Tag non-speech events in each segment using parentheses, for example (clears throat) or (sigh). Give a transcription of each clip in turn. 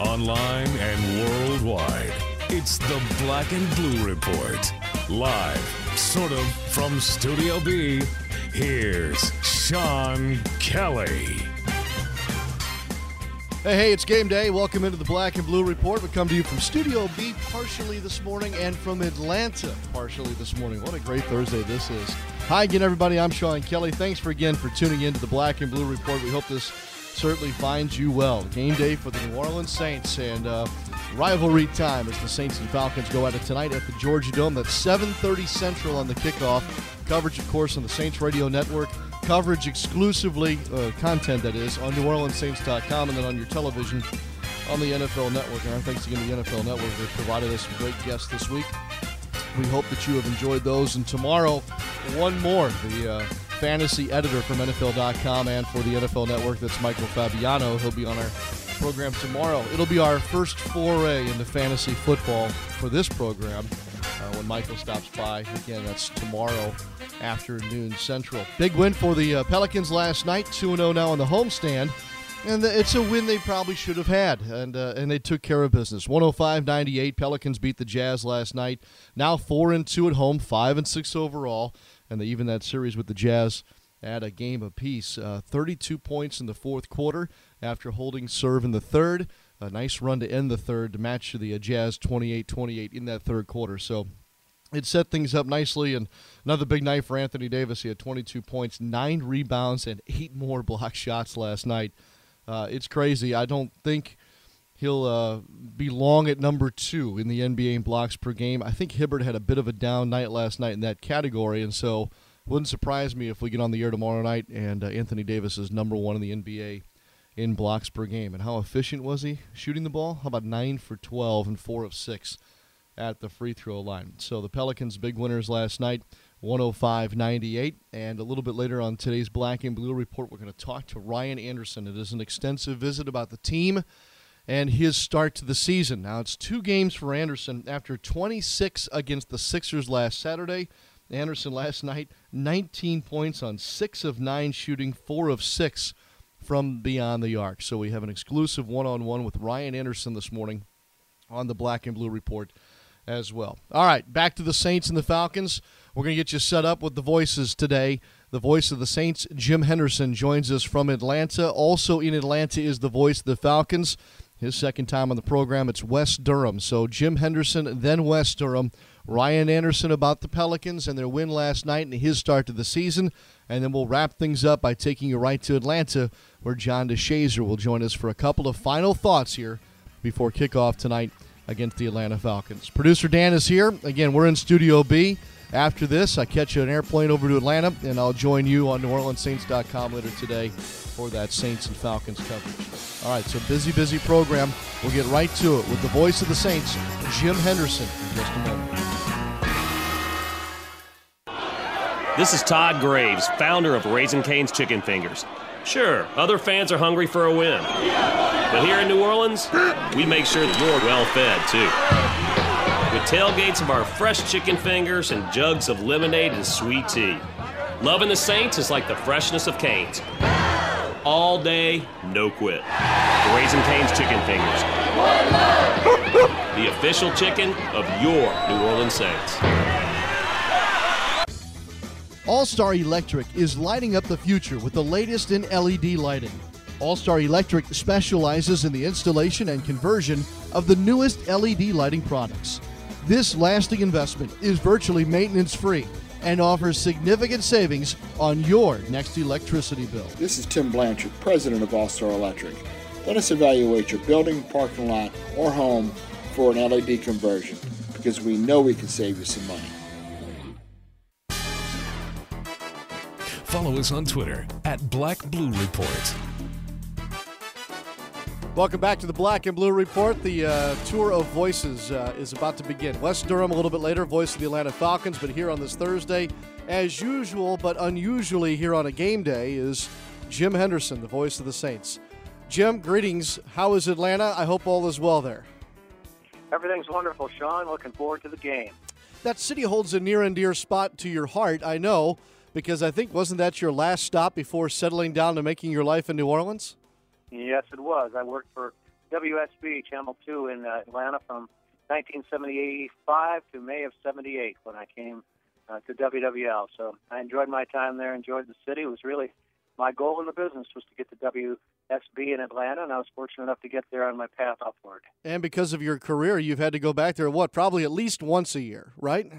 Online and worldwide, it's the Black and Blue Report. Live, sort of, from Studio B, here's Sean Kelly. Hey, hey, it's game day. Welcome into the Black and Blue Report. We come to you from Studio B partially this morning and from Atlanta partially this morning. What a great Thursday this is. Hi again, everybody. I'm Sean Kelly. Thanks for again for tuning in to the Black and Blue Report. We hope this certainly finds you well. Game day for the New Orleans Saints and uh, rivalry time as the Saints and Falcons go at it tonight at the Georgia Dome. That's 7:30 Central on the kickoff. Coverage, of course, on the Saints Radio Network coverage exclusively, uh, content that is, on NewOrleansSaints.com and then on your television on the NFL Network. And our thanks again to the NFL Network. They've provided us some great guests this week. We hope that you have enjoyed those. And tomorrow, one more. The uh, fantasy editor from NFL.com and for the NFL Network, that's Michael Fabiano. He'll be on our program tomorrow. It'll be our first foray into fantasy football for this program uh, when Michael stops by. Again, that's tomorrow afternoon Central. Big win for the uh, Pelicans last night, 2 0 now on the homestand. And it's a win they probably should have had, and uh, and they took care of business. 105-98, Pelicans beat the Jazz last night. Now four and two at home, five and six overall, and even that series with the Jazz at a game apiece. Uh, 32 points in the fourth quarter after holding serve in the third. A nice run to end the third to match the uh, Jazz 28-28 in that third quarter. So it set things up nicely and another big night for Anthony Davis. He had 22 points, nine rebounds, and eight more (laughs) block shots last night. Uh, it's crazy. I don't think he'll uh, be long at number two in the NBA in blocks per game. I think Hibbert had a bit of a down night last night in that category, and so wouldn't surprise me if we get on the air tomorrow night and uh, Anthony Davis is number one in the NBA in blocks per game. And how efficient was he shooting the ball? How about nine for 12 and four of six? at the free throw line. So the Pelicans big winners last night, 105-98, and a little bit later on today's Black and Blue report we're going to talk to Ryan Anderson. It is an extensive visit about the team and his start to the season. Now it's two games for Anderson after 26 against the Sixers last Saturday. Anderson last night 19 points on 6 of 9 shooting, 4 of 6 from beyond the arc. So we have an exclusive one-on-one with Ryan Anderson this morning on the Black and Blue report as well. All right, back to the Saints and the Falcons. We're going to get you set up with the voices today. The voice of the Saints, Jim Henderson, joins us from Atlanta. Also in Atlanta is the voice of the Falcons. His second time on the program, it's Wes Durham. So Jim Henderson, then Wes Durham. Ryan Anderson about the Pelicans and their win last night and his start to the season. And then we'll wrap things up by taking you right to Atlanta, where John DeShazier will join us for a couple of final thoughts here before kickoff tonight against the Atlanta Falcons. Producer Dan is here. Again, we're in Studio B. After this, I catch an airplane over to Atlanta, and I'll join you on NewOrleansSaints.com later today for that Saints and Falcons coverage. All right, so busy, busy program. We'll get right to it with the voice of the Saints, Jim Henderson, in just a moment. This is Todd Graves, founder of Raising Cane's Chicken Fingers. Sure, other fans are hungry for a win. But here in New Orleans, we make sure that you're well fed, too. With tailgates of our fresh chicken fingers and jugs of lemonade and sweet tea. Loving the Saints is like the freshness of Cane's. All day, no quit. Raising Cane's Chicken Fingers. The official chicken of your New Orleans Saints. All Star Electric is lighting up the future with the latest in LED lighting. All Star Electric specializes in the installation and conversion of the newest LED lighting products. This lasting investment is virtually maintenance free and offers significant savings on your next electricity bill. This is Tim Blanchard, president of All Star Electric. Let us evaluate your building, parking lot, or home for an LED conversion because we know we can save you some money. Follow us on Twitter at Black Blue Report. Welcome back to the Black and Blue Report. The uh, tour of voices uh, is about to begin. Wes Durham a little bit later, voice of the Atlanta Falcons, but here on this Thursday, as usual, but unusually here on a game day, is Jim Henderson, the voice of the Saints. Jim, greetings. How is Atlanta? I hope all is well there. Everything's wonderful, Sean. Looking forward to the game. That city holds a near and dear spot to your heart, I know, because I think wasn't that your last stop before settling down to making your life in New Orleans? Yes, it was. I worked for WSB Channel 2 in uh, Atlanta from 1975 to May of 78 when I came uh, to WWL. So I enjoyed my time there, enjoyed the city. It was really my goal in the business was to get to WSB in Atlanta, and I was fortunate enough to get there on my path upward. And because of your career, you've had to go back there, what, probably at least once a year, right?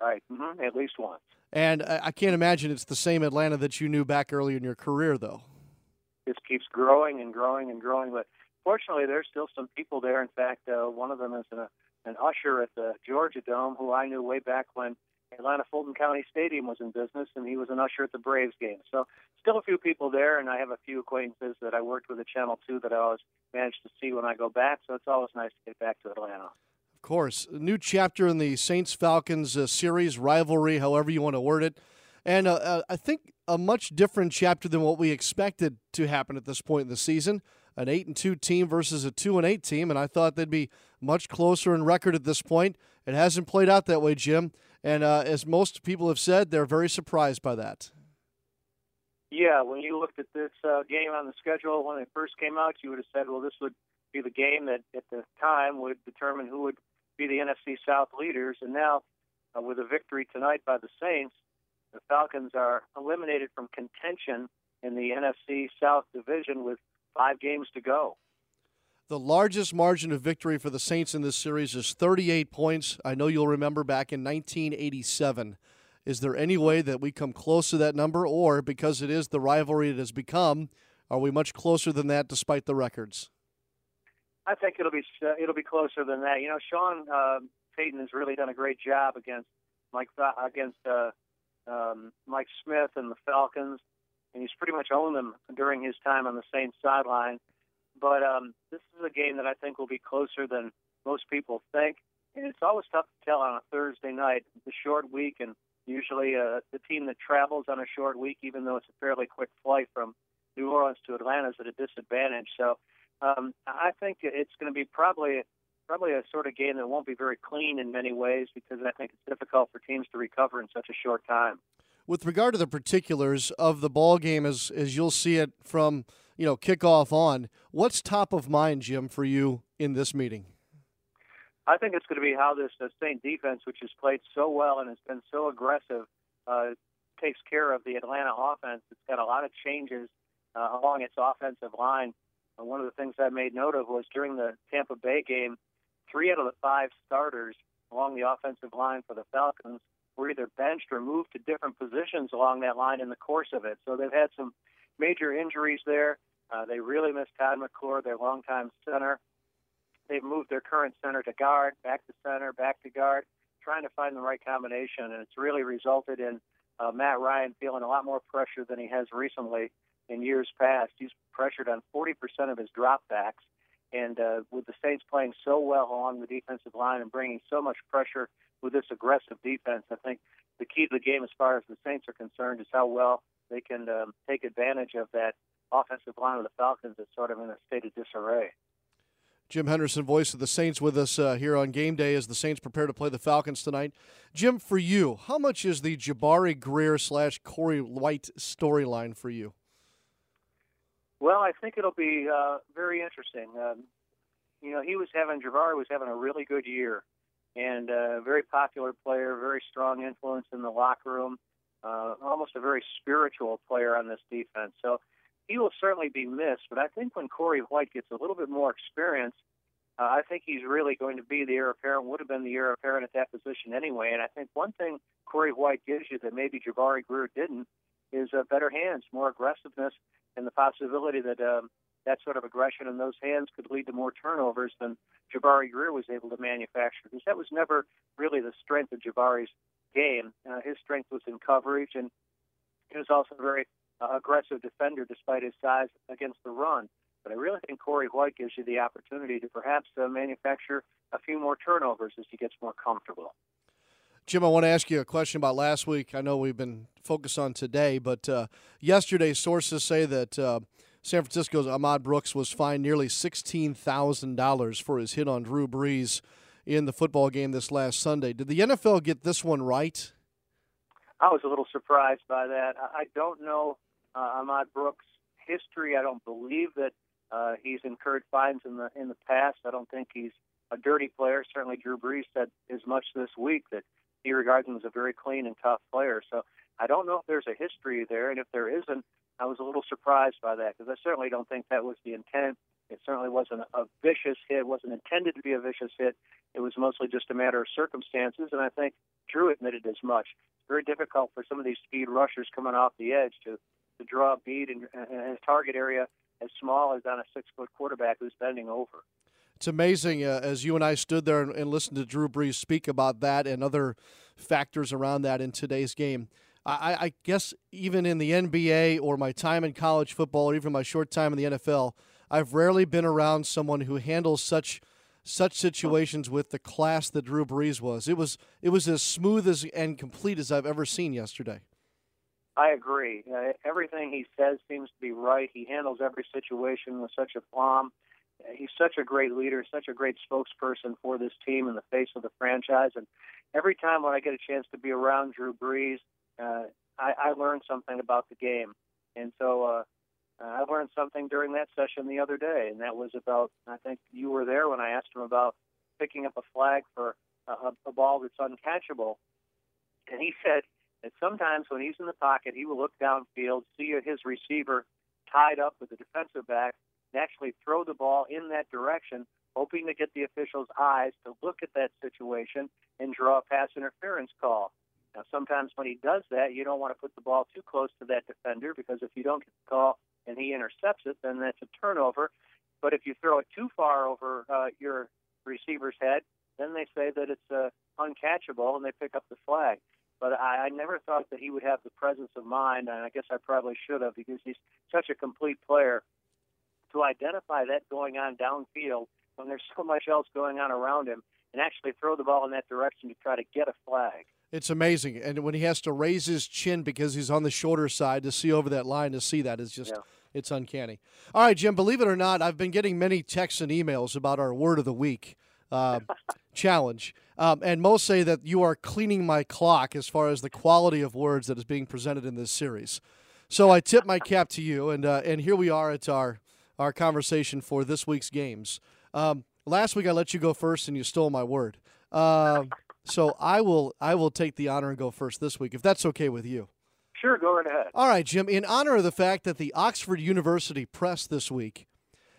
Right, mm-hmm. at least once. And I can't imagine it's the same Atlanta that you knew back early in your career, though just keeps growing and growing and growing. But fortunately, there's still some people there. In fact, uh, one of them is an, an usher at the Georgia Dome, who I knew way back when Atlanta Fulton County Stadium was in business, and he was an usher at the Braves game. So still a few people there, and I have a few acquaintances that I worked with at Channel 2 that I always manage to see when I go back. So it's always nice to get back to Atlanta. Of course. A new chapter in the Saints Falcons uh, series, rivalry, however you want to word it. And uh, uh, I think a much different chapter than what we expected to happen at this point in the season. An eight and two team versus a two and eight team, and I thought they'd be much closer in record at this point. It hasn't played out that way, Jim. And uh, as most people have said, they're very surprised by that. Yeah, when you looked at this uh, game on the schedule when it first came out, you would have said, well, this would be the game that at the time would determine who would be the NFC South leaders. And now, uh, with a victory tonight by the Saints, the Falcons are eliminated from contention in the NFC South Division with five games to go. The largest margin of victory for the Saints in this series is 38 points. I know you'll remember back in 1987. Is there any way that we come close to that number, or because it is the rivalry it has become, are we much closer than that despite the records? I think it'll be uh, it'll be closer than that. You know, Sean uh, Payton has really done a great job against Mike against uh, um, Mike Smith and the Falcons, and he's pretty much owned them during his time on the Saints sideline. But um, this is a game that I think will be closer than most people think. And it's always tough to tell on a Thursday night. A short week, and usually uh, the team that travels on a short week, even though it's a fairly quick flight from New Orleans to Atlanta, is at a disadvantage. So um, I think it's going to be probably probably a sort of game that won't be very clean in many ways because I think it's difficult for teams to recover in such a short time. With regard to the particulars of the ball game, as as you'll see it from you know kickoff on, what's top of mind, Jim, for you in this meeting? I think it's going to be how this uh, Saint defense, which has played so well and has been so aggressive, uh, takes care of the Atlanta offense. It's got a lot of changes uh, along its offensive line. Uh, one of the things I made note of was during the Tampa Bay game, three out of the five starters along the offensive line for the Falcons were either benched or moved to different positions along that line in the course of it. So they've had some major injuries there. Uh, they really miss Todd McClure, their longtime center. They've moved their current center to guard, back to center, back to guard, trying to find the right combination, and it's really resulted in uh, Matt Ryan feeling a lot more pressure than he has recently in years past. He's pressured on 40% of his dropbacks, and uh, with the Saints playing so well along the defensive line and bringing so much pressure with this aggressive defense, I think the key to the game as far as the Saints are concerned is how well they can um, take advantage of that offensive line of the Falcons that's sort of in a state of disarray. Jim Henderson, voice of the Saints, with us uh, here on game day as the Saints prepare to play the Falcons tonight. Jim, for you, how much is the Jabari Greer slash Corey White storyline for you? Well, I think it'll be uh, very interesting. Um, you know, he was having Jabari was having a really good year, and a uh, very popular player, very strong influence in the locker room, uh, almost a very spiritual player on this defense. So he will certainly be missed. But I think when Corey White gets a little bit more experience, uh, I think he's really going to be the heir apparent. Would have been the heir apparent at that position anyway. And I think one thing Corey White gives you that maybe Jabari Greer didn't is uh, better hands, more aggressiveness, and the possibility that um, that sort of aggression in those hands could lead to more turnovers than Jabari Greer was able to manufacture. Because that was never really the strength of Jabari's game. Uh, his strength was in coverage, and he was also a very uh, aggressive defender despite his size against the run. But I really think Corey White gives you the opportunity to perhaps uh, manufacture a few more turnovers as he gets more comfortable. Jim, I want to ask you a question about last week. I know we've been focused on today, but uh, yesterday sources say that uh, San Francisco's Ahmad Brooks was fined nearly $16,000 for his hit on Drew Brees in the football game this last Sunday. Did the NFL get this one right? I was a little surprised by that. I don't know uh, Ahmad Brooks' history. I don't believe that uh, he's incurred fines in the in the past. I don't think he's a dirty player. Certainly, Drew Brees said as much this week that he regards him as a very clean and tough player. So I don't know if there's a history there, and if there isn't, I was a little surprised by that because I certainly don't think that was the intent. It certainly wasn't a vicious hit. It wasn't intended to be a vicious hit. It was mostly just a matter of circumstances, and I think Drew admitted as much. It's very difficult for some of these speed rushers coming off the edge to to draw a beat in, in his target area as small as on a six foot quarterback who's bending over. It's amazing uh, as you and I stood there and, and, listened to Drew Brees speak about that and other factors around that in today's game. I, I guess even in the NBA or my time in college football or even my short time in the NFL, I've rarely been around someone who handles such such situations with the class that Drew Brees was. It was it was as smooth as and complete as I've ever seen yesterday. I agree. Uh, everything he says seems to be right. He handles every situation with such a. He's such a great leader, such a great spokesperson for this team in the face of the franchise. And every time when I get a chance to be around Drew Brees, uh, I, I learn something about the game. And so uh, I learned something during that session the other day, and that was about. I think you were there when I asked him about picking up a flag for a, a ball that's uncatchable, and he said that sometimes when he's in the pocket, he will look downfield, see his receiver tied up with the defensive back, and actually throw the ball in that direction, hoping to get the official's eyes to look at that situation and draw a pass interference call. Now, sometimes when he does that, you don't want to put the ball too close to that defender because if you don't get the call and he intercepts it, then that's a turnover. But if you throw it too far over uh, your receiver's head, then they say that it's uh, uncatchable and they pick up the flag but I, I never thought that he would have the presence of mind, and I guess I probably should have because he's such a complete player to identify that going on downfield when there's so much else going on around him and actually throw the ball in that direction to try to get a flag. It's amazing. And when he has to raise his chin because he's on the shorter side to see over that line to see that is just yeah. it's uncanny. All right, Jim, believe it or not, I've been getting many texts and emails about our word of the week uh, (laughs) challenge. Um, and most say that you are cleaning my clock as far as the quality of words that is being presented in this series. So I tip my cap to you, and uh, and here we are at our our conversation for this week's games. Um, last week I let you go first, and you stole my word. Uh, so I will I will take the honor and go first this week, if that's okay with you. Sure, go right ahead. All right, Jim. In honor of the fact that the Oxford University Press this week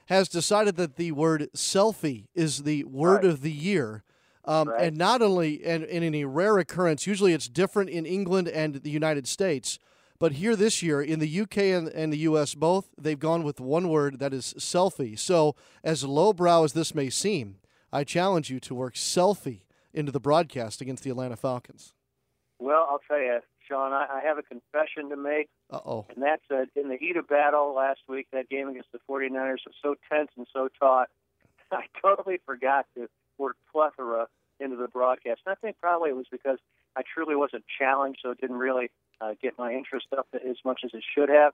has decided that the word selfie is the word right. of the year. Um, right. And not only, and, and in a rare occurrence, usually it's different in England and the United States. But here this year, in the UK and, and the US both, they've gone with one word that is selfie. So, as lowbrow as this may seem, I challenge you to work selfie into the broadcast against the Atlanta Falcons. Well, I'll tell you, Sean, I, I have a confession to make. Uh-oh. And that's uh, in the heat of battle last week, that game against the 49ers was so tense and so taut. (laughs) I totally forgot to word plethora into the broadcast. And I think probably it was because I truly wasn't challenged, so it didn't really uh, get my interest up as much as it should have.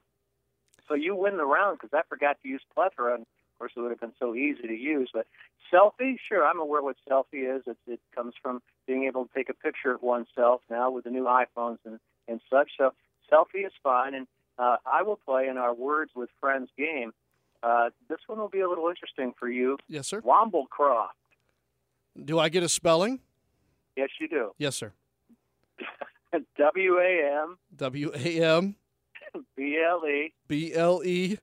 So you win the round because I forgot to use plethora, and of course it would have been so easy to use. But selfie, sure, I'm aware what selfie is. It, it comes from being able to take a picture of oneself now with the new iPhones and, and such. So selfie is fine, and uh, I will play in our Words with Friends game. Uh, this one will be a little interesting for you. Yes, sir. Wamblecropt. Do I get a spelling? Yes, you do. Yes, sir. (laughs) W A M. W A M. (laughs) B L E. B L E.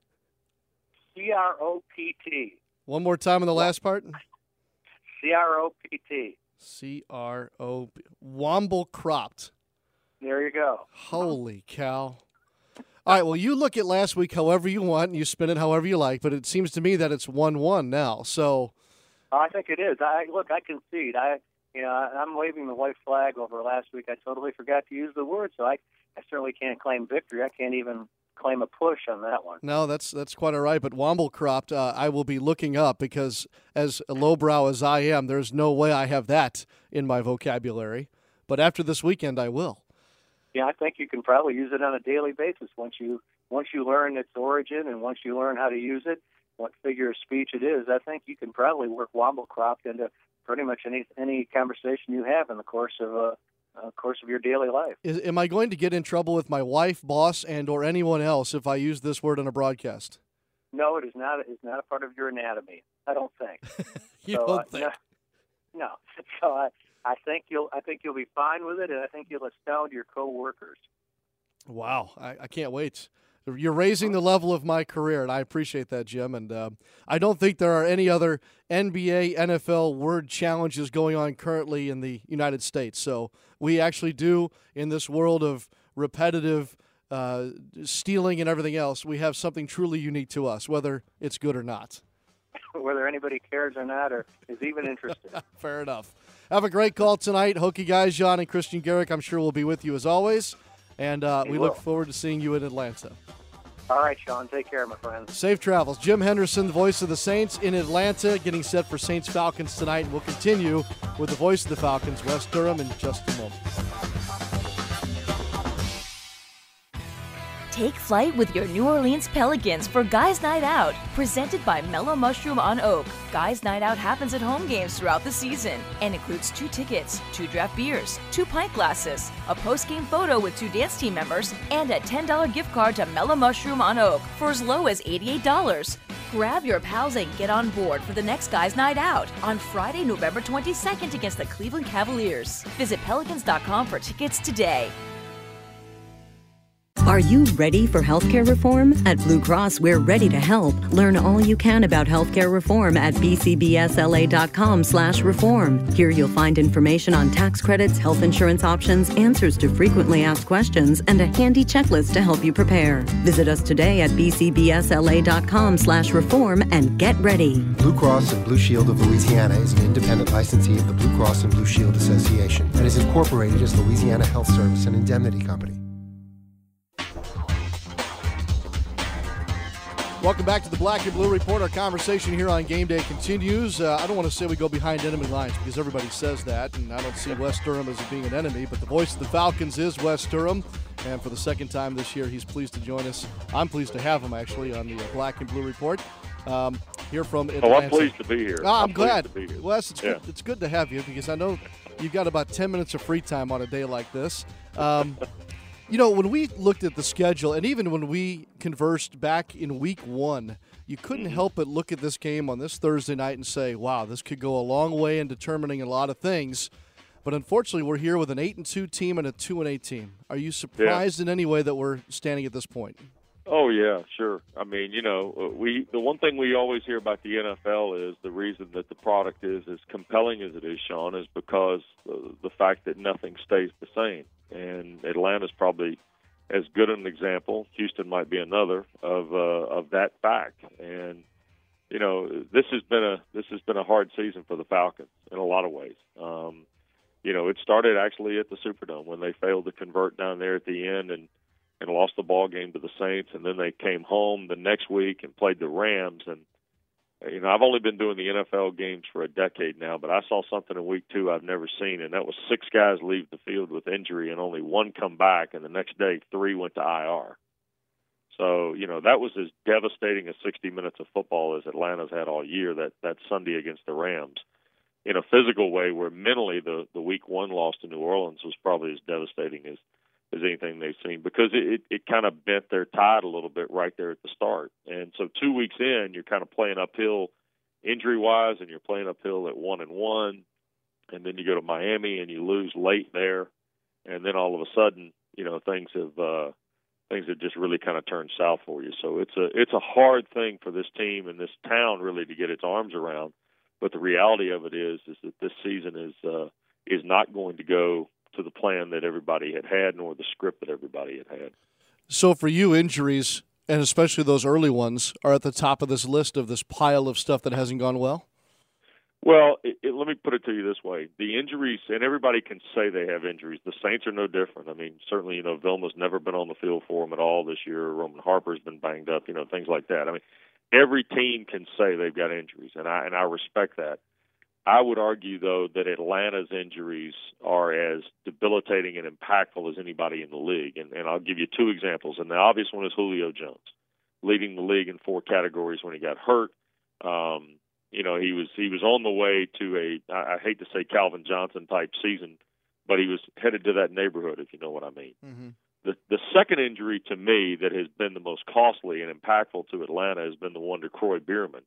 C R O P T. One more time on the last part. C R O P T. C R O. Wamblecropt. There you go. Holy cow. All right, well, you look at last week however you want, and you spin it however you like, but it seems to me that it's 1 1 now. So. I think it is. I Look, I concede. I, you know, I'm waving the white flag over last week. I totally forgot to use the word, so I, I certainly can't claim victory. I can't even claim a push on that one. No, that's that's quite all right. But Wamblecropt, uh, I will be looking up because as lowbrow as I am, there's no way I have that in my vocabulary. But after this weekend, I will. Yeah, I think you can probably use it on a daily basis once you once you learn its origin and once you learn how to use it, what figure of speech it is. I think you can probably work Wamblecropt into pretty much any any conversation you have in the course of a uh, uh, course of your daily life. Is, am I going to get in trouble with my wife, boss, and or anyone else if I use this word on a broadcast? No, it is not. It's not a part of your anatomy. I don't think. (laughs) you so, don't uh, think? No. (laughs) no. So I, I think you'll. I think you'll be fine with it, and I think you'll astound your coworkers. Wow, I, I can't wait. You're raising the level of my career, and I appreciate that, Jim. And uh, I don't think there are any other NBA, NFL word challenges going on currently in the United States. So we actually do, in this world of repetitive uh, stealing and everything else, we have something truly unique to us, whether it's good or not. (laughs) Whether anybody cares or not, or is even interested. (laughs) Fair enough. Have a great call tonight. Hokie guys, John and Christian Garrick, I'm sure will be with you as always. And uh, we will. look forward to seeing you in Atlanta. All right, Sean. Take care, my friend. Safe travels. Jim Henderson, the voice of the Saints in Atlanta, getting set for Saints Falcons tonight. And we'll continue with the voice of the Falcons, Wes Durham, in just a moment. Take flight with your New Orleans Pelicans for Guys Night Out, presented by Mellow Mushroom on Oak. Guys Night Out happens at home games throughout the season and includes two tickets, two draft beers, two pint glasses, a post-game photo with two dance team members, and a $10 gift card to Mellow Mushroom on Oak for as low as $88. Grab your pals and get on board for the next Guys Night Out on Friday, November 22nd against the Cleveland Cavaliers. Visit pelicans.com for tickets today. Are you ready for healthcare reform? At Blue Cross, we're ready to help. Learn all you can about healthcare reform at bcbsla.com/reform. Here you'll find information on tax credits, health insurance options, answers to frequently asked questions, and a handy checklist to help you prepare. Visit us today at bcbsla.com/reform and get ready. Blue Cross and Blue Shield of Louisiana is an independent licensee of the Blue Cross and Blue Shield Association and is incorporated as Louisiana Health Service and Indemnity Company. Welcome back to the Black and Blue Report. Our conversation here on Game Day continues. Uh, I don't want to say we go behind enemy lines because everybody says that, and I don't see Wes Durham as being an enemy, but the voice of the Falcons is Wes Durham. And for the second time this year, he's pleased to join us. I'm pleased to have him, actually, on the Black and Blue Report. Um, here from Atlanta. Oh, I'm pleased to be here. Oh, I'm, I'm glad. pleased to be here. Wes, it's, Yeah. good, it's good to have you because I know you've got about 10 minutes of free time on a day like this. Um, you know, when we looked at the schedule, and even when we conversed back in week one, you couldn't Mm-hmm. help but look at this game on this Thursday night and say, wow, this could go a long way in determining a lot of things. But unfortunately, we're here with an 8 and 2 team and a 2 and 8 team. Are you surprised in any way that we're standing at this point? Oh yeah, sure. I mean, you know, uh, we the one thing we always hear about the NFL is the reason that the product is as compelling as it is, Sean, is because uh, the fact that nothing stays the same. And Atlanta's probably as good an example. Houston might be another of uh, of that fact. And you know, this has been a this has been a hard season for the Falcons in a lot of ways. Um, you know, it started actually at the Superdome when they failed to convert down there at the end and and lost the ball game to the Saints, and then they came home the next week and played the Rams. And you know, I've only been doing the NFL games for a decade now, but I saw something in week two I've never seen, and that was six guys leave the field with injury, and only one come back, and the next day three went to IR. So you know that was as devastating as 60 minutes of football as Atlanta's had all year. That that Sunday against the Rams, in a physical way, where mentally the the week one loss to New Orleans was probably as devastating as as anything they've seen because it, it, it kind of bent their tide a little bit right there at the start. And so two weeks in, you're kind of playing uphill injury wise, and you're playing uphill at one and one, and then you go to Miami and you lose late there, and then all of a sudden, you know, things have uh, things have just really kind of turned south for you. So it's a it's a hard thing for this team and this town really to get its arms around. But the reality of it is is that this season is uh, is not going to go to the plan that everybody had had, nor the script that everybody had had. So for you, injuries, and especially those early ones, are at the top of this list of this pile of stuff that hasn't gone well? Well, it, it, let me put it to you this way: the injuries, and everybody can say they have injuries. The Saints are no different. I mean, certainly, you know, Vilma's never been on the field for them at all this year. Roman Harper's been banged up. You know, things like that. I mean, every team can say they've got injuries, and I and I respect that. I would argue, though, that Atlanta's injuries are as debilitating and impactful as anybody in the league. And, and I'll give you two examples. And the obvious one is Julio Jones, leading the league in four categories when he got hurt. Um, you know, he was he was on the way to a I, I hate to say Calvin Johnson type season, but he was headed to that neighborhood, if you know what I mean. Mm-hmm. The the second injury to me that has been the most costly and impactful to Atlanta has been the one to Kroy Biermann.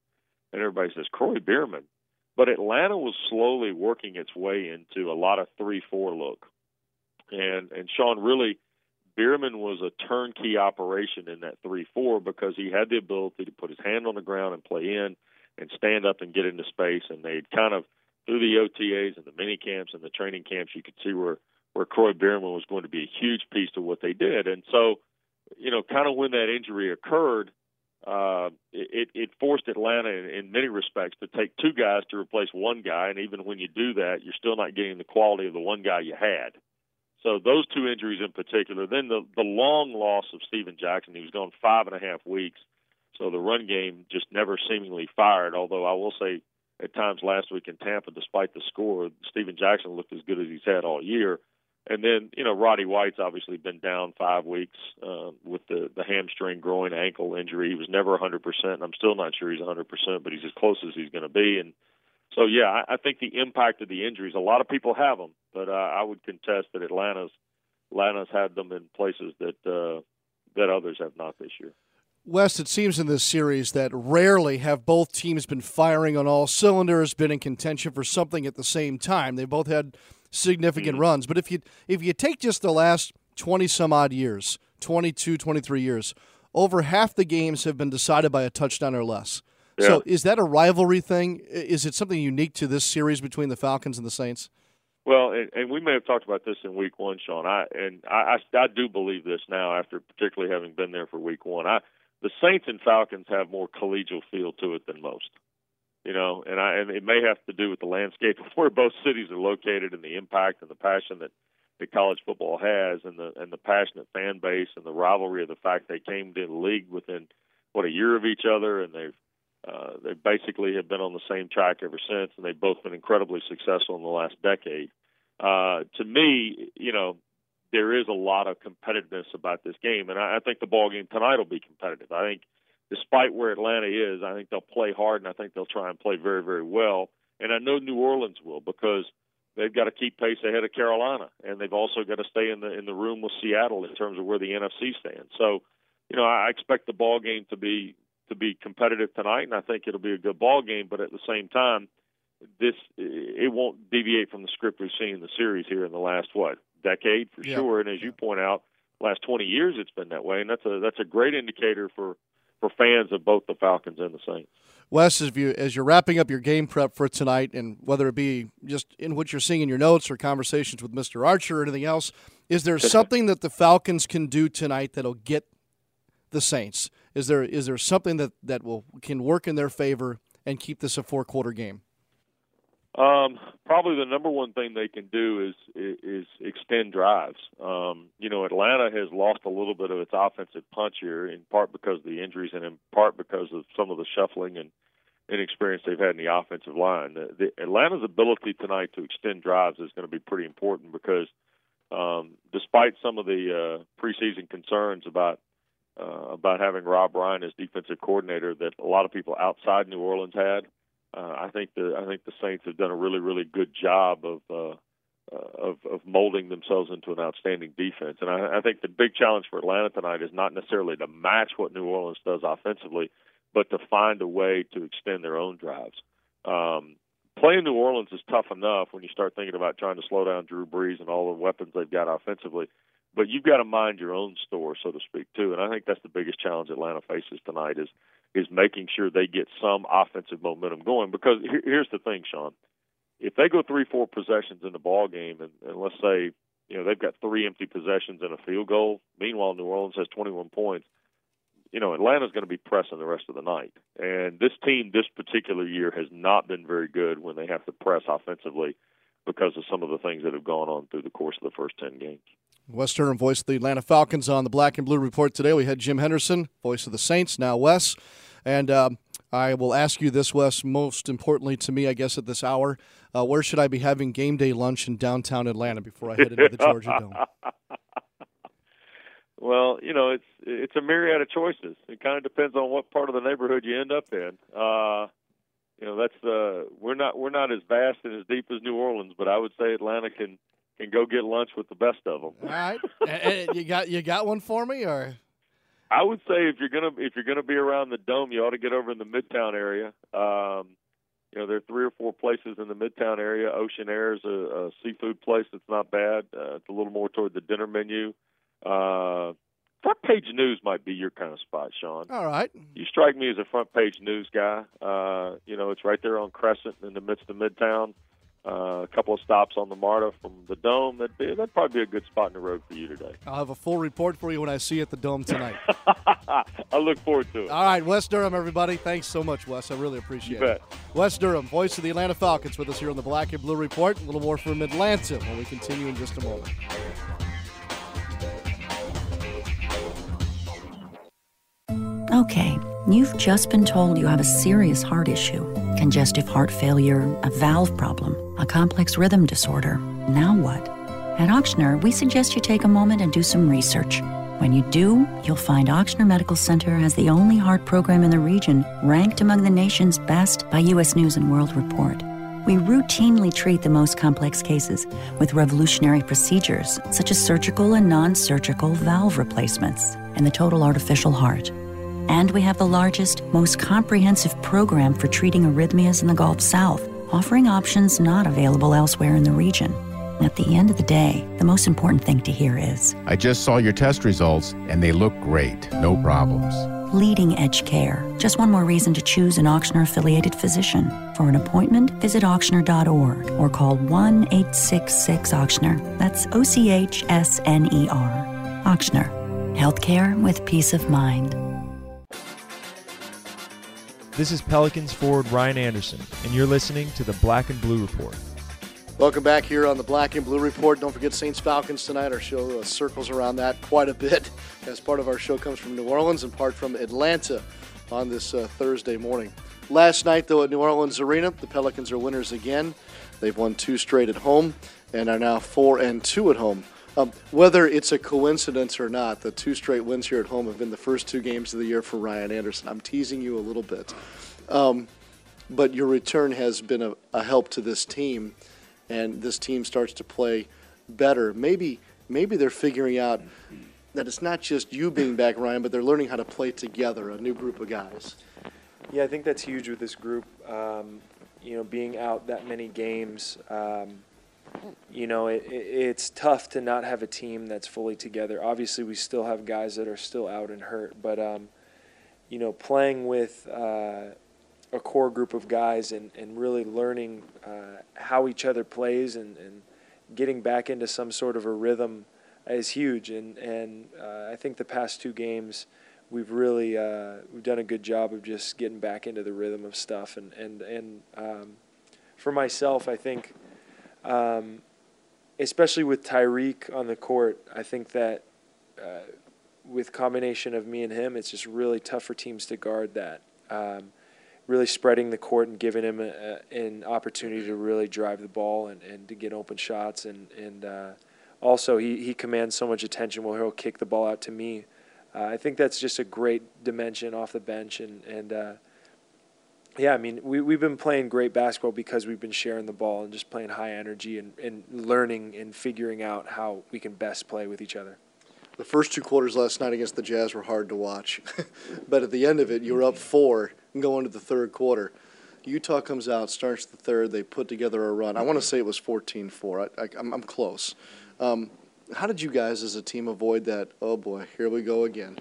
And everybody says Kroy Biermann, but Atlanta was slowly working its way into a lot of three four look, and and Sean really. Biermann was a turnkey operation in that 3 4 because he had the ability to put his hand on the ground and play in and stand up and get into space. And they'd kind of through the OTAs and the mini camps and the training camps, you could see where where Kroy Biermann was going to be a huge piece to what they did. And so, you know, kind of when that injury occurred, uh, it, it forced Atlanta in, in many respects to take two guys to replace one guy. And even when you do that, you're still not getting the quality of the one guy you had. So those two injuries in particular. Then the the long loss of Steven Jackson. He was gone five and a half weeks. So the run game just never seemingly fired. Although I will say, at times last week in Tampa, despite the score, Steven Jackson looked as good as he's had all year. And then you know Roddy White's obviously been down five weeks uh, with the the hamstring, groin, ankle injury. He was never 100%. And I'm still not sure he's 100%, but he's as close as he's going to be. And so yeah, I, I think the impact of the injuries. A lot of people have them, but uh, I would contest that Atlanta's Atlanta's had them in places that uh, that others have not this year. Wes, it seems in this series that rarely have both teams been firing on all cylinders, been in contention for something at the same time. They both had significant mm-hmm. runs. But if you if you take just the last 20 some odd years, 22, 23 years, over half the games have been decided by a touchdown or less. Yeah. So is that a rivalry thing? Is it something unique to this series between the Falcons and the Saints? Well, and, and we may have talked about this in Week One, Sean. I and I, I, I do believe this now, after particularly having been there for Week One. I the Saints and Falcons have more collegial feel to it than most. You know, and I and it may have to do with the landscape of (laughs) where both cities are located and the impact and the passion that that college football has and the and the passionate fan base and the rivalry of the fact they came to the league within what a year of each other and they've uh, they basically have been on the same track ever since and they've both been incredibly successful in the last decade. Uh, to me, you know, there is a lot of competitiveness about this game, and I, I think the ball game tonight will be competitive. I think, despite where Atlanta is, I think they'll play hard, and I think they'll try and play very, very well. And I know New Orleans will because they've got to keep pace ahead of Carolina, and they've also got to stay in the in the room with Seattle in terms of where the NFC stands. So, you know, I expect the ball game to be to be competitive tonight, and I think it'll be a good ball game. But at the same time, this it won't deviate from the script we've seen in the series here in the last what decade for yeah. sure. And as you point out, last 20 years it's been that way, and that's a that's a great indicator for for fans of both the Falcons and the Saints. Wes, as you as you're wrapping up your game prep for tonight, and whether it be just in what you're seeing in your notes or conversations with Mr. Archer or anything else, is there (laughs) something that the Falcons can do tonight that'll get the Saints? Is there is there something that that will can work in their favor and keep this a four quarter game? Um, probably the number one thing they can do is is, extend drives. Um, you know, Atlanta has lost a little bit of its offensive punch here, in part because of the injuries, and in part because of some of the shuffling and inexperience they've had in the offensive line. The, the Atlanta's ability tonight to extend drives is going to be pretty important because, um, despite some of the uh, preseason concerns about uh, about having Rob Ryan as defensive coordinator that a lot of people outside New Orleans had uh, I think the I think the Saints have done a really really good job of uh, uh, of of molding themselves into an outstanding defense. And I, I think the big challenge for Atlanta tonight is not necessarily to match what New Orleans does offensively, but to find a way to extend their own drives. Um, playing New Orleans is tough enough when you start thinking about trying to slow down Drew Brees and all the weapons they've got offensively. But you've got to mind your own store, so to speak, too. And I think that's the biggest challenge Atlanta faces tonight is is making sure they get some offensive momentum going. Because here's the thing, Sean, if they go three, four possessions in the ball game, and, and let's say you know they've got three empty possessions and a field goal, meanwhile New Orleans has 21 points. you know, Atlanta's going to be pressing the rest of the night. And this team this particular year has not been very good when they have to press offensively because of some of the things that have gone on through the course of the first 10 games. Wes Durham, voice of the Atlanta Falcons on the Black and Blue Report today. We had Jim Henderson, voice of the Saints, now Wes. And um, I will ask you this, Wes, most importantly to me, I guess, at this hour. Uh, where should I be having game day lunch in downtown Atlanta before I head into the Georgia (laughs) Dome? Well, you know, it's it's a myriad of choices. It kind of depends on what part of the neighborhood you end up in. Uh, you know, that's uh, we're not we're not as vast and as deep as New Orleans, but I would say Atlanta can can go get lunch with the best of them. All right, (laughs) you got you got one for me, or I would say if you're gonna if you're gonna be around the dome, you ought to get over in the Midtown area. Um, you know, there are three or four places in the Midtown area. Oceanaire is a, a seafood place that's not bad. Uh, it's a little more toward the dinner menu. Uh, front page news might be your kind of spot, Sean. All right. You strike me as a front page news guy. Uh, you know, it's right there on Crescent in the midst of Midtown. Uh, a couple of stops on the MARTA from the Dome. That'd, be, that'd probably be a good spot in the road for you today. I'll have a full report for you when I see you at the Dome tonight. (laughs) I look forward to it. All right, Wes Durham, everybody. Thanks so much, Wes. I really appreciate you it. Wes Durham, voice of the Atlanta Falcons, with us here on the Black and Blue Report. A little more from Atlanta when we continue in just a moment. Okay, you've just been told you have a serious heart issue congestive heart failure, a valve problem, a complex rhythm disorder. Now what? At Ochsner, we suggest you take a moment and do some research. When you do, you'll find Ochsner Medical Center has the only heart program in the region ranked among the nation's best by U.S. News and World Report. We routinely treat the most complex cases with revolutionary procedures such as surgical and non surgical valve replacements and the total artificial heart. And we have the largest, most comprehensive program for treating arrhythmias in the Gulf South, offering options not available elsewhere in the region. At the end of the day, the most important thing to hear is I just saw your test results and they look great. No problems. leading edge care. Just one more reason to choose an Ochsner affiliated physician. For an appointment, visit Ochsner.org or call 1 866 Ochsner. That's O C H S N E R. Ochsner. Healthcare with peace of mind. This is Pelicans forward Ryan Anderson, and you're listening to the Black and Blue Report. Welcome back here on the Black and Blue Report. Don't forget Saints Falcons tonight. Our show uh, circles around that quite a bit (laughs) as part of our show comes from New Orleans and part from Atlanta on this uh, Thursday morning. Last night, though, at New Orleans Arena, the Pelicans are winners again. They've won two straight at home and are now four and two at home. Um, whether it's a coincidence or not, the two straight wins here at home have been the first two games of the year for Ryan Anderson. I'm teasing you a little bit. Um, but your return has been a, a help to this team, and this team starts to play better. Maybe maybe they're figuring out that it's not just you being back, Ryan, but they're learning how to play together, a new group of guys. Yeah, I think that's huge with this group. Um, you know, being out that many games, um, you know, it, it, it's tough to not have a team that's fully together. Obviously, we still have guys that are still out and hurt, but um, you know, playing with uh, a core group of guys and, and really learning uh, how each other plays and, and getting back into some sort of a rhythm is huge. And and uh, I think the past two games we've really uh, we've done a good job of just getting back into the rhythm of stuff. And and and um, for myself, I think, um, especially with Tyreke on the court, I think that. Uh, with combination of me and him, it's just really tough for teams to guard that. Um, really spreading the court and giving him a, a, an opportunity to really drive the ball and, and to get open shots. And, and uh, also, he, he commands so much attention while he'll kick the ball out to me. Uh, I think that's just a great dimension off the bench. And, and uh, yeah, I mean, we, we've been playing great basketball because we've been sharing the ball and just playing high energy and, and learning and figuring out how we can best play with each other. The first two quarters last night against the Jazz were hard to watch, (laughs) but at the end of it, you were up four going into the third quarter. Utah comes out, starts the third. They put together a run. I want to say it was 14-4. I, am I'm close. Um, how did you guys, as a team, avoid that? Oh boy, here we go again.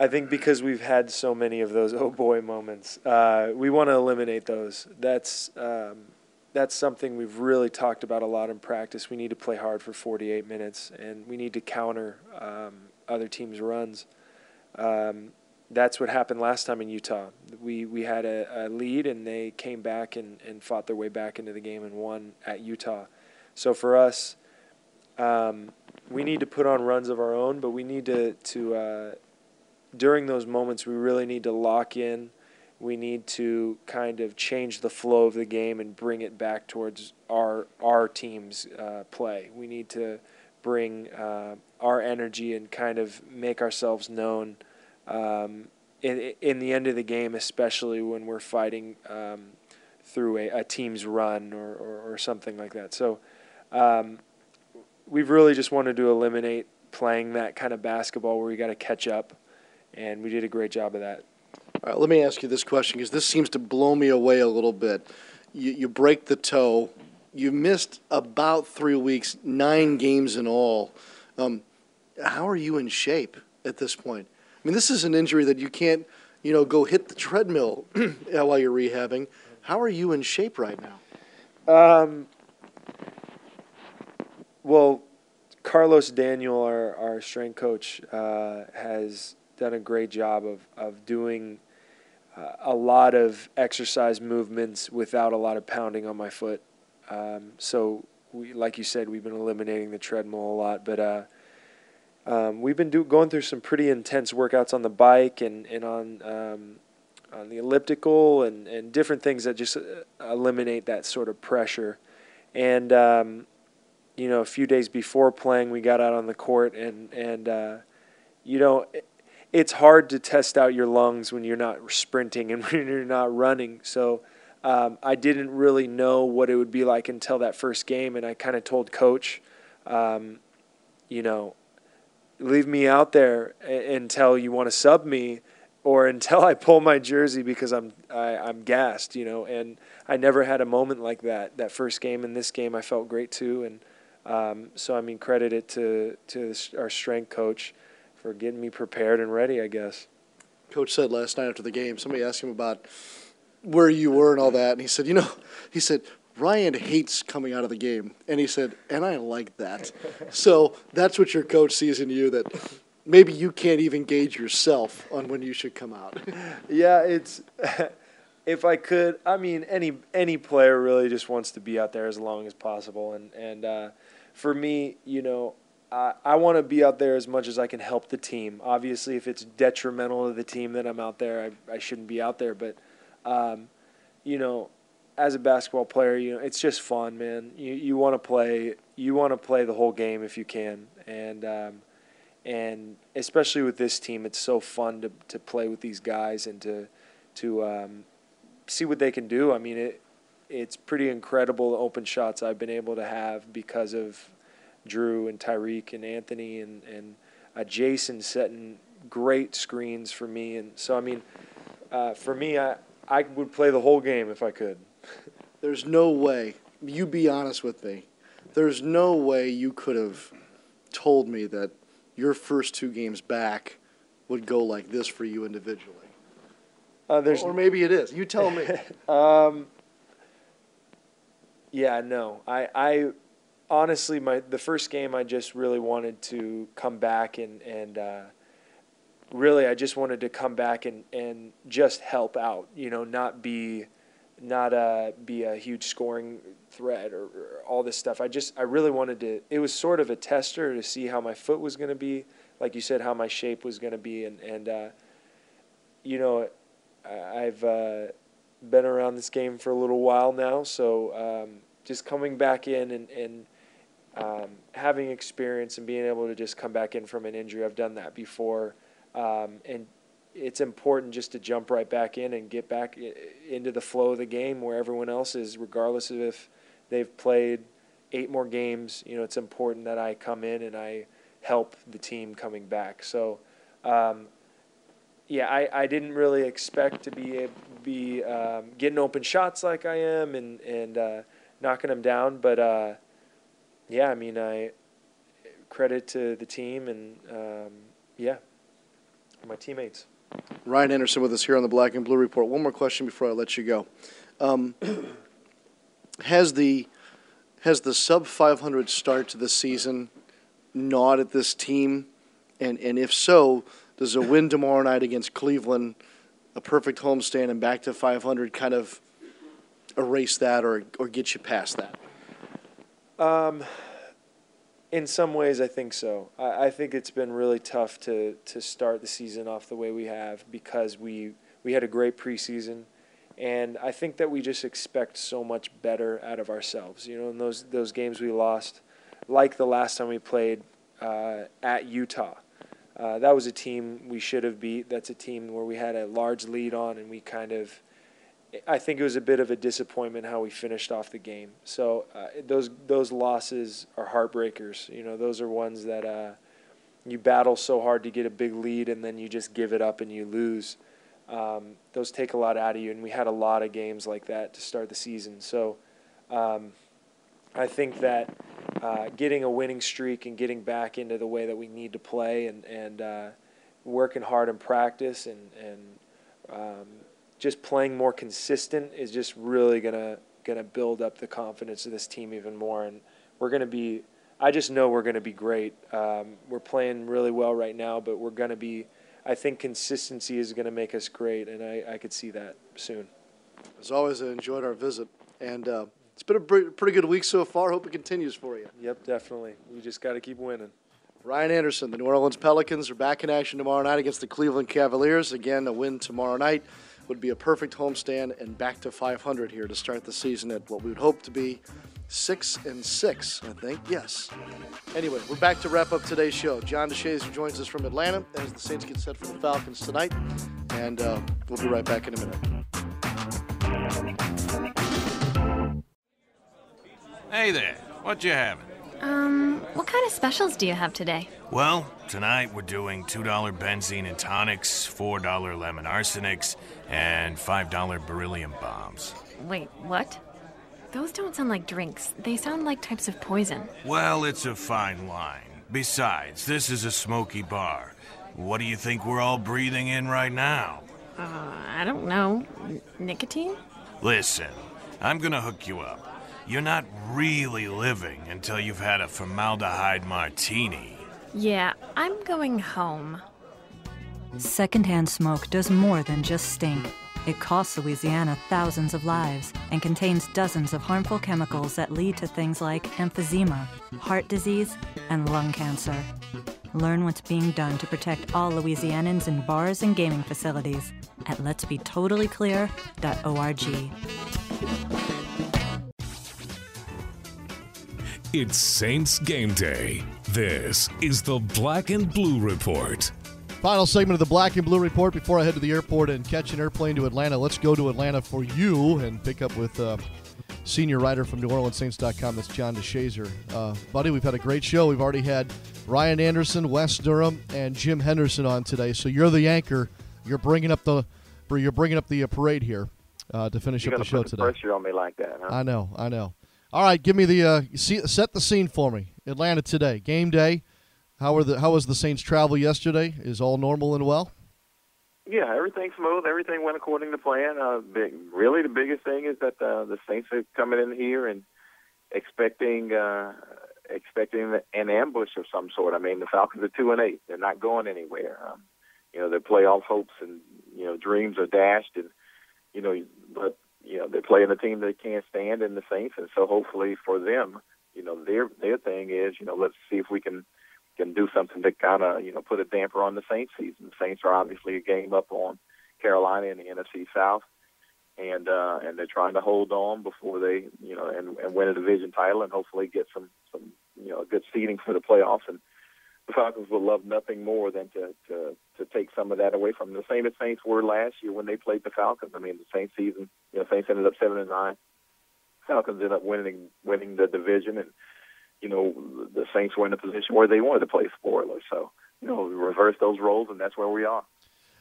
I think because we've had so many of those oh boy moments, uh, we want to eliminate those. That's um, that's something we've really talked about a lot in practice. We need to play hard for 48 minutes, and we need to counter um, other teams' runs. Um, that's what happened last time in Utah. We we had a, a, lead and they came back and, and fought their way back into the game and won at Utah. So for us, um, we need to put on runs of our own, but we need to to uh, during those moments we really need to lock in. We need to kind of change the flow of the game and bring it back towards our our team's uh, play. We need to bring uh, our energy and kind of make ourselves known um, in, in the end of the game, especially when we're fighting um, through a, a, team's run or, or, or, something like that. So um, we've really just wanted to eliminate playing that kind of basketball where we got to catch up, and we did a great job of that. All right, let me ask you this question because this seems to blow me away a little bit. You, you break the toe you missed about three weeks, nine games in all. Um, how are you in shape at this point? I mean, this is an injury that you can't, you know, go hit the treadmill (clears throat) while you're rehabbing. How are you in shape right now? Um, well, Carlos Daniel, our, our strength coach, uh, has done a great job of, of doing uh, a lot of exercise movements without a lot of pounding on my foot. Um, so, we, like you said, we've been eliminating the treadmill a lot, but uh, um, we've been do, going through some pretty intense workouts on the bike and, and on um, on the elliptical and, and different things that just uh, eliminate that sort of pressure. And um, you know, a few days before playing, we got out on the court and and uh, you know. It, it's hard to test out your lungs when you're not sprinting and (laughs) when you're not running. So um, I didn't really know what it would be like until that first game, and I kind of told coach, um, you know, leave me out there until you want to sub me, or (laughs) until I pull my jersey because I'm I, am i am gassed, you know. And I never had a moment like that. That first game and this game, I felt great too, and um, so I mean, credit it to to our strength coach for getting me prepared and ready. I guess. Coach said last night after the game, somebody asked him about where you were and all that. And he said, you know, he said, Ryan hates coming out of the game. And he said, and I like that. (laughs) so that's what your coach sees in you that maybe you can't even gauge yourself on when you should come out. (laughs) yeah, it's (laughs) if I could, I mean any any player really just wants to be out there as long as possible and and uh, for me, you know, I, I want to be out there as much as I can help the team. Obviously, if it's detrimental to the team that I'm out there, I, I shouldn't be out there, but um, you know, as a basketball player, you know, it's just fun, man. You you want to play, you want to play the whole game if you can, and um, and especially with this team, it's so fun to to play with these guys and to to um, see what they can do. I mean, it it's pretty incredible the open shots I've been able to have because of Drew and Tyreke and Anthony and and uh, Jason setting great screens for me, and so I mean, uh, for me, I I would play the whole game if I could. (laughs) There's no way. You be honest with me. There's no way you could have told me that your first two games back would go like this for you individually. Uh, there's or maybe it is. You tell me. (laughs) um, yeah, no. I, I honestly, my the first game, I just really wanted to come back and and uh, really I just wanted to come back and, and just help out, you know, not be not uh, be a huge scoring threat or, or, all this stuff. I just I really wanted to. It was sort of a tester to see how my foot was going to be, like you said, how my shape was going to be, and and uh, you know, I've uh, been around this game for a little while now, so um, just coming back in and and um, having experience and being able to just come back in from an injury. I've done that before. Um, and it's important just to jump right back in and get back into the flow of the game where everyone else is, regardless of if they've played eight more games. You know, it's important that I come in and I help the team coming back. So, um, yeah, I, I didn't really expect to be be um, getting open shots like I am and and uh, knocking them down, but uh, yeah, I mean, I credit to the team and um, yeah my teammates. Ryan Anderson with us here on the Black and Blue Report. One more question before I let you go. Um, has the has the sub 500 start to the season gnawed at this team, and and if so, Does a win tomorrow night against Cleveland, a perfect homestand, and back to 500 kind of erase that or, or get you past that? Um, in some ways, I think so. I, I think it's been really tough to, to start the season off the way we have because we, we had a great preseason. And I think that we just expect so much better out of ourselves. You know, in those, those games we lost, like the last time we played uh, at Utah, uh, that was a team we should have beat. That's a team where we had a large lead on, and we kind of I think it was a bit of a disappointment how we finished off the game. So uh, those those losses are heartbreakers. You know, those are ones that uh, you battle so hard to get a big lead, and then you just give it up and you lose. Um, those take a lot out of you, and we had a lot of games like that to start the season. So um, I think that uh, getting a winning streak and getting back into the way that we need to play, and and uh, working hard in practice, and and um, just playing more consistent is just really gonna gonna build up the confidence of this team even more. And we're gonna be. I just know we're gonna be great. Um, we're playing really well right now, but we're gonna be. I think consistency is gonna make us great, and I, I could see that soon. As always, I enjoyed our visit, and uh, it's been a pretty good week so far. Hope it continues for you. Yep, definitely. We just got to keep winning. Ryan Anderson, the New Orleans Pelicans are back in action tomorrow night against the Cleveland Cavaliers. Again, a win tomorrow night would be a perfect homestand and back to 500 here to start the season at what we would hope to be six and six, I think. Yes. Anyway, we're back to wrap up today's show. John DeShazier joins us from Atlanta as the Saints get set for the Falcons tonight, and uh, we'll be right back in a minute. Hey there, what you having? Um, what kind of specials do you have today? Well, tonight we're doing $2 benzene and tonics, $4 lemon arsenics, and $5 beryllium bombs. Wait, what? Those don't sound like drinks. They sound like types of poison. Well, it's a fine line. Besides, this is a smoky bar. What do you think we're all breathing in right now? Uh, I don't know. N- nicotine? Listen, I'm gonna hook you up. You're not really living until you've had a formaldehyde martini. Yeah, I'm going home. Secondhand smoke does more than just stink. It costs Louisiana thousands of lives and contains dozens of harmful chemicals that lead to things like emphysema, heart disease, and lung cancer. Learn what's being done to protect all Louisianans in bars and gaming facilities at letsbetotallyclear.org. It's Saints game day. This is the Black and Blue Report. Final segment of the Black and Blue Report before I head to the airport and catch an airplane to Atlanta. Let's go to Atlanta for you and pick up with uh, senior writer from NewOrleansSaints.com. That's John DeShazier. Uh, buddy, we've had a great show. We've already had Ryan Anderson, Wes Durham, and Jim Henderson on today. So you're the anchor. You're bringing up the you're bringing up the uh, parade here uh, to finish you're up the show today. Pressure on me like that, huh? I know, I know. All right, give me the uh, set the scene for me. Atlanta today, game day. How were the how was the Saints' travel yesterday? Is all normal and well? Yeah, everything's smooth. Everything went according to plan. Uh, big, really, the biggest thing is that uh, the Saints are coming in here and expecting uh, expecting an ambush of some sort. I mean, the Falcons are two and eight. They're not going anywhere. Um, you know, their playoff hopes and you know dreams are dashed, and you know, but you know they're playing a team they can't stand in the Saints, and so hopefully for them, you know their their thing is you know let's see if we can can do something to kind of you know put a damper on the Saints season. The Saints are obviously a game up on Carolina in the NFC South, and uh, and they're trying to hold on before they you know and, and win a division title and hopefully get some some you know good seeding for the playoffs. And the Falcons would love nothing more than to to to take some of that away from them. The same as Saints were last year when they played the Falcons. I mean, the Saints season, you know, Saints ended up seven and nine. Falcons ended up winning winning the division, and you know the Saints were in a position where they wanted to play spoiler. So you know, reverse those roles, and that's where we are.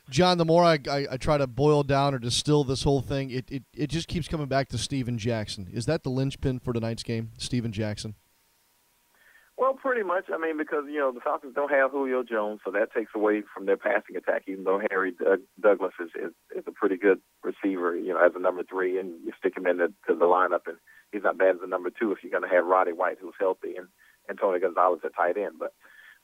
John, the more I, I, I, try to boil down or distill this whole thing, it, it, it just keeps coming back to Steven Jackson. Is that the linchpin for tonight's game, Steven Jackson? Well, pretty much. I mean, because you know the Falcons don't have Julio Jones, so that takes away from their passing attack. Even though Harry Doug- Douglas is, is is a pretty good receiver, you know, as a number three, and you stick him into the, the lineup, and he's not bad as a number two if you're going to have Roddy White, who's healthy, and and Tony Gonzalez at tight end. But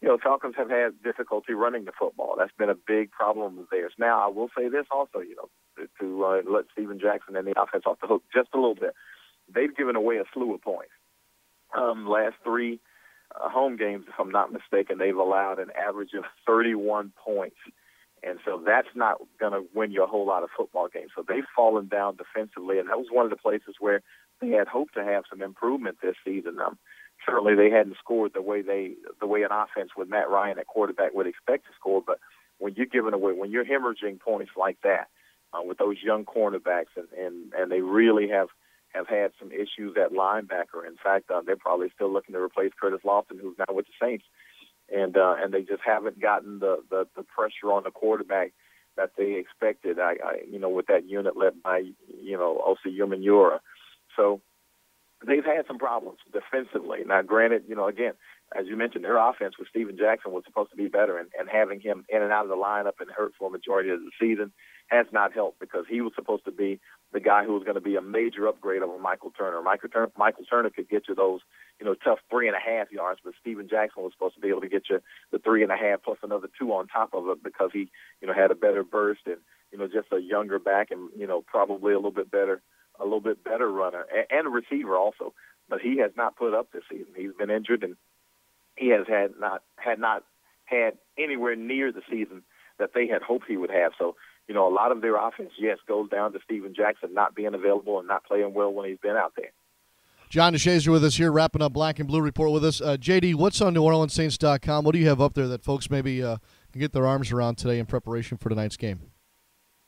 you know, Falcons have had difficulty running the football. That's been a big problem of theirs. Now, I will say this also, you know, to, to uh, let Steven Jackson and the offense off the hook just a little bit. They've given away a slew of points. Um, last three home games, if I'm not mistaken, they've allowed an average of 31 points. And so that's not going to win you a whole lot of football games. So they've fallen down defensively, and that was one of the places where they had hoped to have some improvement this season. Um, certainly they hadn't scored the way they the way an offense with Matt Ryan at quarterback would expect to score. But when you're giving away when you're hemorrhaging points like that uh, with those young cornerbacks and, and and they really have have had some issues at linebacker. In fact, uh, they're probably still looking to replace Curtis Lofton, who's now with the Saints, and uh, and they just haven't gotten the, the the pressure on the quarterback that they expected. I, I you know with that unit led by you know Osi Umenyiora. So they've had some problems defensively. Now, granted, you know, again, as you mentioned, their offense with Steven Jackson was supposed to be better, and, and having him in and out of the lineup and hurt for a majority of the season has not helped because he was supposed to be the guy who was going to be a major upgrade over Michael Turner. Michael Turner, Michael Turner could get you those, you know, tough three and a half yards, but Steven Jackson was supposed to be able to get you the three and a half plus another two on top of it because he, you know, had a better burst and, you know, just a younger back and, you know, probably a little bit better a little bit better runner and, and a receiver also. But he has not put up this season. He's been injured and he has had not had not had anywhere near the season that they had hoped he would have. So, you know, a lot of their offense, yes, goes down to Steven Jackson not being available and not playing well when he's been out there. John DeShazier with us here, wrapping up Black and Blue Report with us. Uh, JD, what's on NewOrleansSaints.com? What do you have up there that folks maybe uh, can get their arms around today in preparation for tonight's game?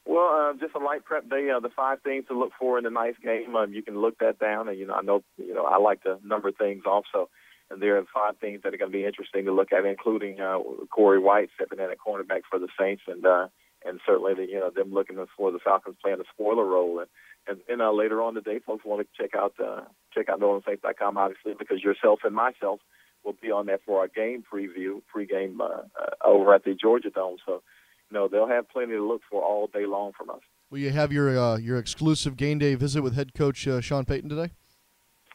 Well, uh, just a light prep day. Uh, the five things to look for in the nice game. Um, you can look that down, and you know, I know, you know, I like to number things off. So, there are five things that are going to be interesting to look at, including uh, Corey White stepping in at cornerback for the Saints, and uh, and certainly the, you know them looking for the Falcons playing a spoiler role. And and, and uh, later on today, folks want to check out uh, check out NewOrleansSaints.com, obviously, because yourself and myself will be on there for our game preview, pregame uh, uh, over at the Georgia Dome. So you know they'll have plenty to look for all day long from us. Will you have your uh, your exclusive game day visit with head coach uh, Sean Payton today?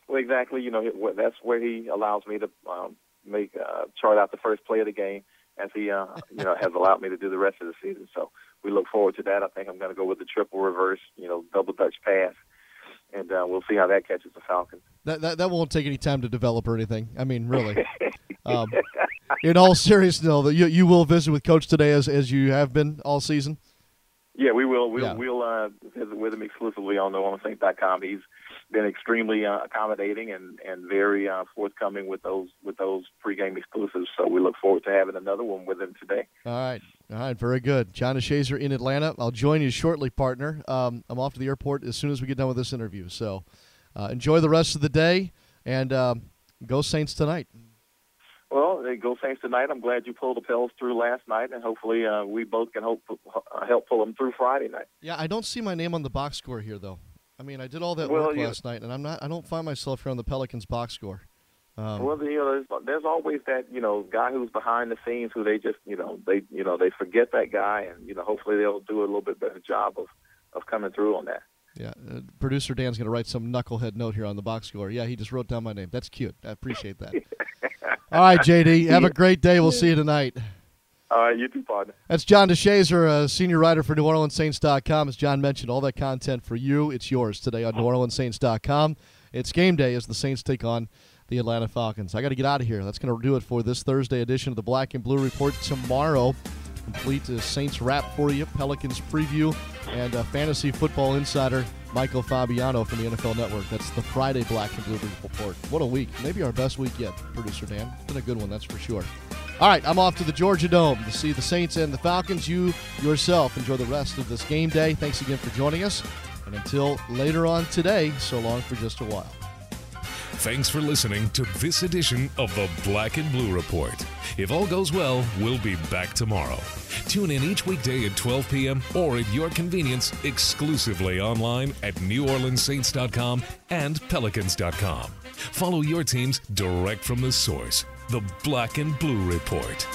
Well, exactly. You know that's where he allows me to um, make uh, chart out the first play of the game, as he uh, you know has allowed me to do the rest of the season. So we look forward to that. I think I'm going to go with the triple reverse, you know, double touch pass, and uh, we'll see how that catches the Falcons. That, that that won't take any time to develop or anything. I mean, really. (laughs) um, in all seriousness, though, you you will visit with Coach today as as you have been all season. Yeah, we will. We'll, Yeah. we'll uh, visit with him exclusively on the NewOrleansSaints.com. He's been extremely uh, accommodating and and very uh, forthcoming with those with those pregame exclusives. So we look forward to having another one with him today. All right. All right. Very good. John DeShazier in Atlanta. I'll join you shortly, partner. Um, I'm off to the airport as soon as we get done with this interview. So uh, enjoy the rest of the day and um, go Saints tonight. Well, go Saints tonight. I'm glad you pulled the Pels through last night, and hopefully uh, we both can hope uh, help pull them through Friday night. Yeah, I don't see my name on the box score here, though. I mean, I did all that Well, work you- last night, and I'm not. I don't find myself here on the Pelicans box score. Um, well, you know, there's, there's always that you know guy who's behind the scenes who they just you know they you know they forget that guy, and you know hopefully they'll do a little bit better job of of coming through on that. yeah, uh, producer Dan's going to write some knucklehead note here on the box score. Yeah, he just wrote down my name. That's cute. I appreciate that. (laughs) all right, JD. Have a great day. We'll see you tonight. All right, you too, partner. That's John DeShazier, a senior writer for NewOrleansSaints.com. As John mentioned, all that content for you, it's yours today on NewOrleansSaints.com. It's game day as the Saints take on the Atlanta Falcons. I got to get out of here. That's going to do it for this Thursday edition of the Black and Blue Report. Tomorrow, complete uh, Saints wrap for you, Pelicans preview, and uh, fantasy football insider Michael Fabiano from the NFL Network. That's the Friday Black and Blue Report. What a week. Maybe our best week yet, producer Dan. It's been a good one, that's for sure. All right, I'm off to the Georgia Dome to see the Saints and the Falcons. You yourself enjoy the rest of this game day. Thanks again for joining us. And until later on today, so long for just a while. Thanks for listening to this edition of the Black and Blue Report. If all goes well, we'll be back tomorrow. Tune in each weekday at 12 p.m. or at your convenience exclusively online at NewOrleansSaints.com and Pelicans.com. Follow your teams direct from the source, the Black and Blue Report.